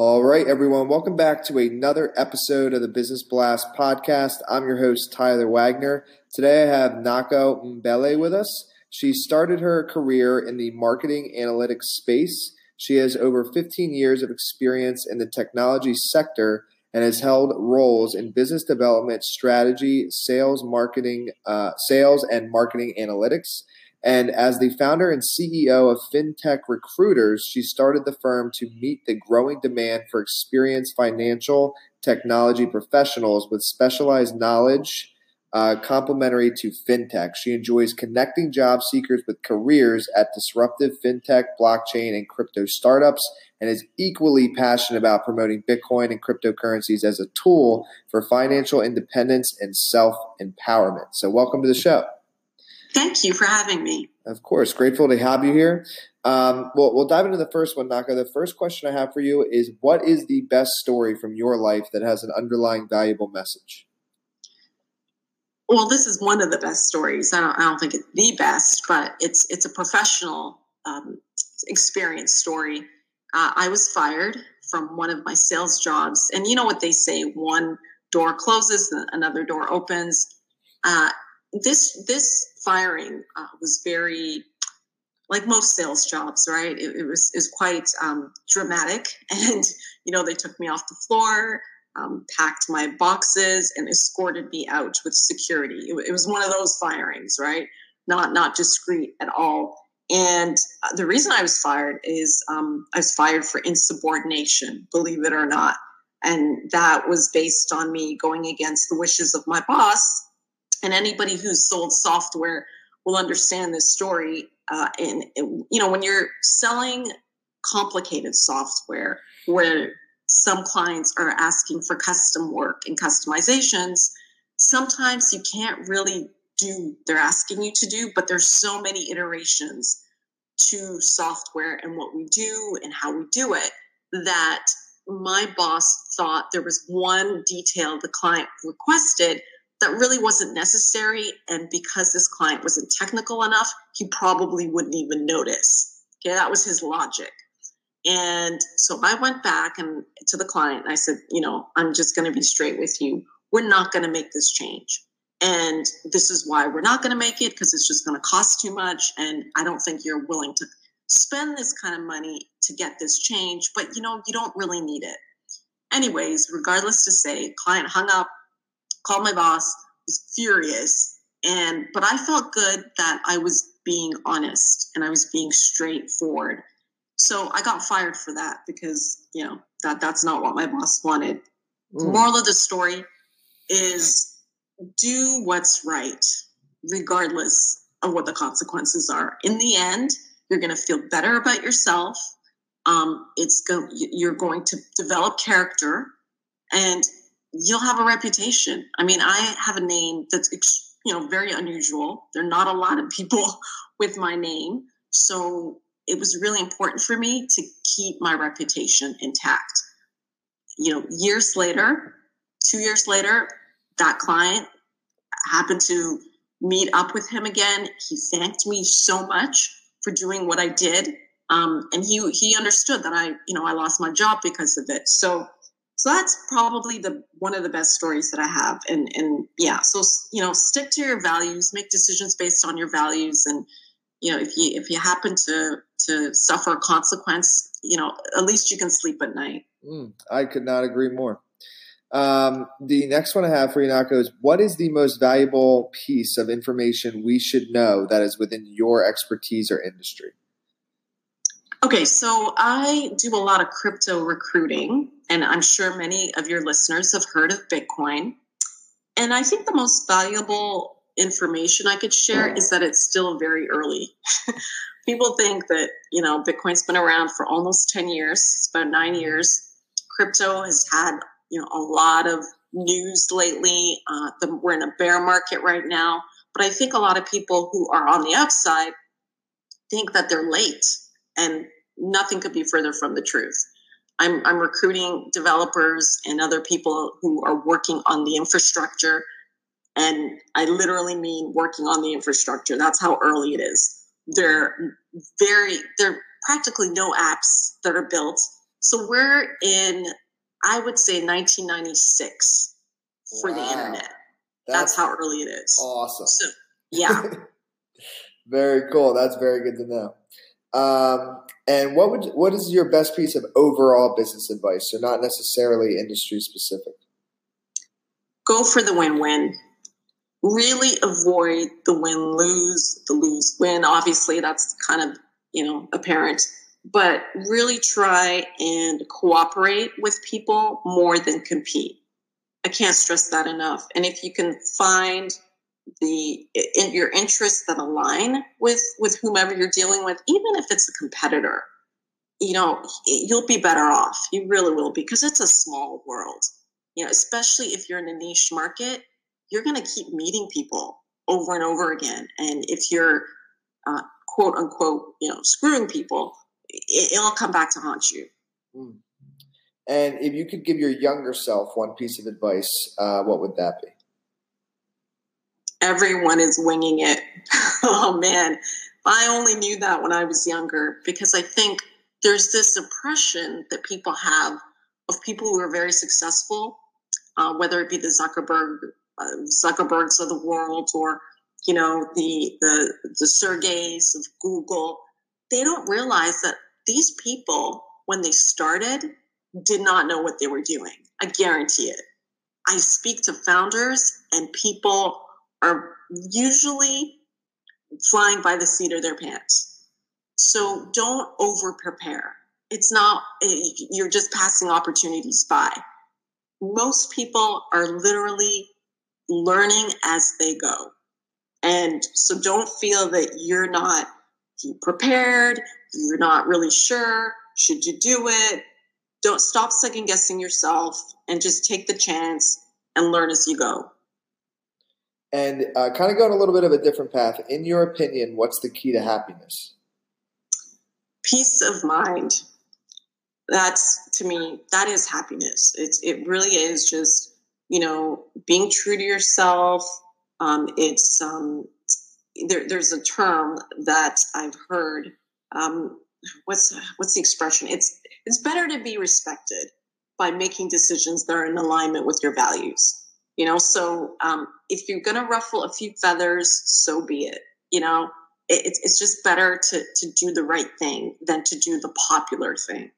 All right, everyone, welcome back to another episode of the Business Blast podcast. I'm your host, Tyler Wagner. Today I have Nako Mbele with us. She started her career in the marketing analytics space. She has over 15 years of experience in the technology sector and has held roles in business development, strategy, sales, marketing, uh, sales, and marketing analytics. And as the founder and CEO of FinTech Recruiters, she started the firm to meet the growing demand for experienced financial technology professionals with specialized knowledge uh, complementary to fintech. She enjoys connecting job seekers with careers at disruptive fintech, blockchain, and crypto startups, and is equally passionate about promoting Bitcoin and cryptocurrencies as a tool for financial independence and self empowerment. So, welcome to the show. Thank you for having me. Of course, grateful to have you here. Um, well, we'll dive into the first one, Naka. The first question I have for you is What is the best story from your life that has an underlying valuable message? Well, this is one of the best stories. I don't, I don't think it's the best, but it's it's a professional um, experience story. Uh, I was fired from one of my sales jobs, and you know what they say: one door closes, another door opens. Uh, this this firing uh, was very like most sales jobs, right? It, it was is quite um, dramatic, and you know they took me off the floor, um, packed my boxes, and escorted me out with security. It, it, was one of those firings, right? Not not discreet at all. And uh, the reason I was fired is um, I was fired for insubordination, believe it or not, and that was based on me going against the wishes of my boss and anybody who's sold software will understand this story. Uh, and you know, when you're selling complicated software where some clients are asking for custom work and customizations, sometimes you can't really do they're asking you to do, but there's so many iterations to software and what we do and how we do it that my boss thought there was one detail the client requested that really wasn't necessary. And because this client wasn't technical enough, he probably wouldn't even notice. Okay, that was his logic. And so I went back and to the client and I said, you know, I'm just going to be straight with you. We're not going to make this change. And this is why we're not going to make it because it's just going to cost too much. And I don't think you're willing to spend this kind of money to get this change. But, you know, you don't really need it. Anyways, regardless to say, client hung up, called my boss, was furious. And but I felt good that I was being honest and I was being straightforward. So I got fired for that because, you know, that that's not what my boss wanted. Mm. The moral of the story is do what's right, regardless of what the consequences are. In the end, you're going to feel better about yourself. Um, it's go- you're going to develop character, and you'll have a reputation. I mean, I have a name that's you know very unusual. There are not a lot of people with my name, so it was really important for me to keep my reputation intact. You know, years later, two years later, that client happened to meet up with him again. He thanked me so much for doing what I did. Um, and he he understood that I, you know, I lost my job because of it. So so that's probably the one of the best stories that I have. And and yeah, so you know, stick to your values, make decisions based on your values, and you know, if you if you happen to to suffer a consequence, you know, at least you can sleep at night. Mm, I could not agree more. Um, the next one I have for you, Nako, is what is the most valuable piece of information we should know that is within your expertise or industry? Okay, so I do a lot of crypto recruiting, and I'm sure many of your listeners have heard of Bitcoin. And I think the most valuable information I could share is that it's still very early. People think that, you know, Bitcoin's been around for almost 10 years, it's about nine years. crypto has had you know a lot of news lately. Uh, the, we're in a bear market right now, but I think a lot of people who are on the upside think that they're late, and nothing could be further from the truth. I'm, I'm recruiting developers and other people who are working on the infrastructure. And I literally mean working on the infrastructure. That's how early it is. There are very, there are practically no apps that are built. So we're in, I would say, 1996 for wow. the internet. That's, That's, how early it is. Awesome. So, yeah. very cool. That's very good to know. Um, and what would what is your best piece of overall business advice? So not necessarily industry specific. Go for the win-win. Really avoid the win-lose, the lose-win. Obviously, that's kind of you know apparent, but really try and cooperate with people more than compete. I can't stress that enough. And if you can find the in your interests that align with with whomever you're dealing with even if it's a competitor you know you'll be better off. You really will because it's a small world. You know especially if you're in a niche market you're going to keep meeting people over and over again. And if you're uh, quote unquote you know screwing people it, will come back to haunt you. Mm. and if you could give your younger self one piece of advice uh, what would that be everyone is winging it. oh man, I only knew that when I was younger because I think there's this impression that people have of people who are very successful, uh, whether it be the Zuckerberg uh, Zuckerbergs of the world or you know the the the Sergeys of Google. They don't realize that these people, when they started, did not know what they were doing. I guarantee it. I speak to founders and people are usually flying by the seat of their pants. So don't over prepare. It's not, eh, you're just passing opportunities by. Most people are literally learning as they go. And so don't feel that you're not prepared, you're not really sure. Should you do it? Don't stop second guessing yourself and just take the chance and learn as you go. And uh, kind of going a little bit of a different path. In your opinion, what's the key to happiness? Peace of mind. That's to me, that is happiness. It's it really is just you know being true to yourself. Um, it's um, there, there's a term that I've heard. Um, what's what's the expression? It's it's better to be respected by making decisions that are in alignment with your values you know so um, if you're going to ruffle a few feathers so be it you know? It, it's just better to, to do the right thing than to do the popular thing.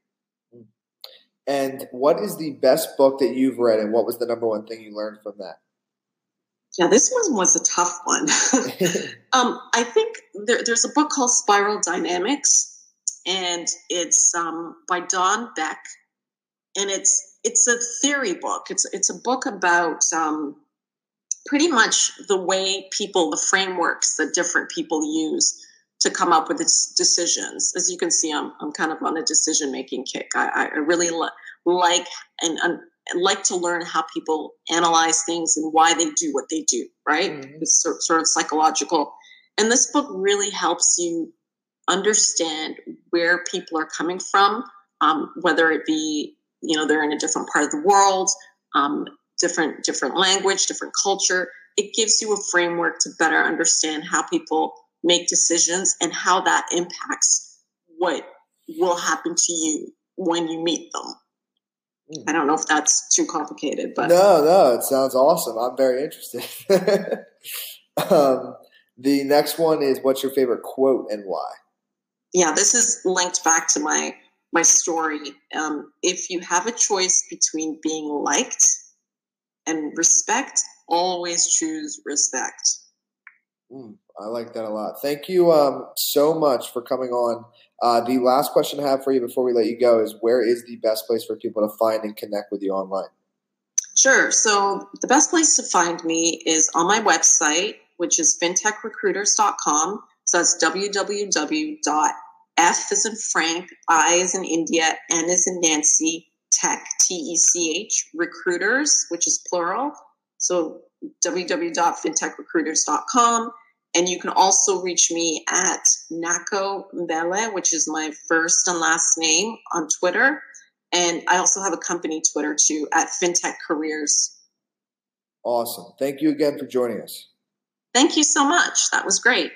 And what is the best book that you've read and what was the number one thing you learned from that? Yeah this one was a tough one. Um, i think there, there's a book called spiral dynamics and it's um, by don beck and it's it's a theory book. It's it's a book about um, pretty much the way people, the frameworks that different people use to come up with its decisions. As you can see, I'm I'm kind of on a decision making kick. I, I really li- like and, and like to learn how people analyze things and why they do what they do. Right? Mm-hmm. It's sort, sort of psychological, and this book really helps you understand where people are coming from, um, whether it be you know they're in a different part of the world um, different different language different culture. It gives you a framework to better understand how people make decisions and how that impacts what will happen to you when you meet them. Mm. i don't know if that's too complicated but no no it sounds awesome. I'm very interested. Um, the next one is what's your favorite quote and why? Yeah this is linked back to my my story. Um, if you have a choice between being liked and respect, always choose respect. Mm, I like that a lot. Thank you um, so much for coming on. Uh, the last question I have for you before we let you go is where is the best place for people to find and connect with you online? Sure. So the best place to find me is on my website, which is fintechrecruiters.com. So that's www F is in Frank, I is in India, N is in Nancy, Tech, T E C H, recruiters, which is plural. So www.fintechrecruiters.com. And you can also reach me at Nako Mbele, which is my first and last name on Twitter. And I also have a company Twitter too at FinTech Careers. Awesome. Thank you again for joining us. Thank you so much. That was great.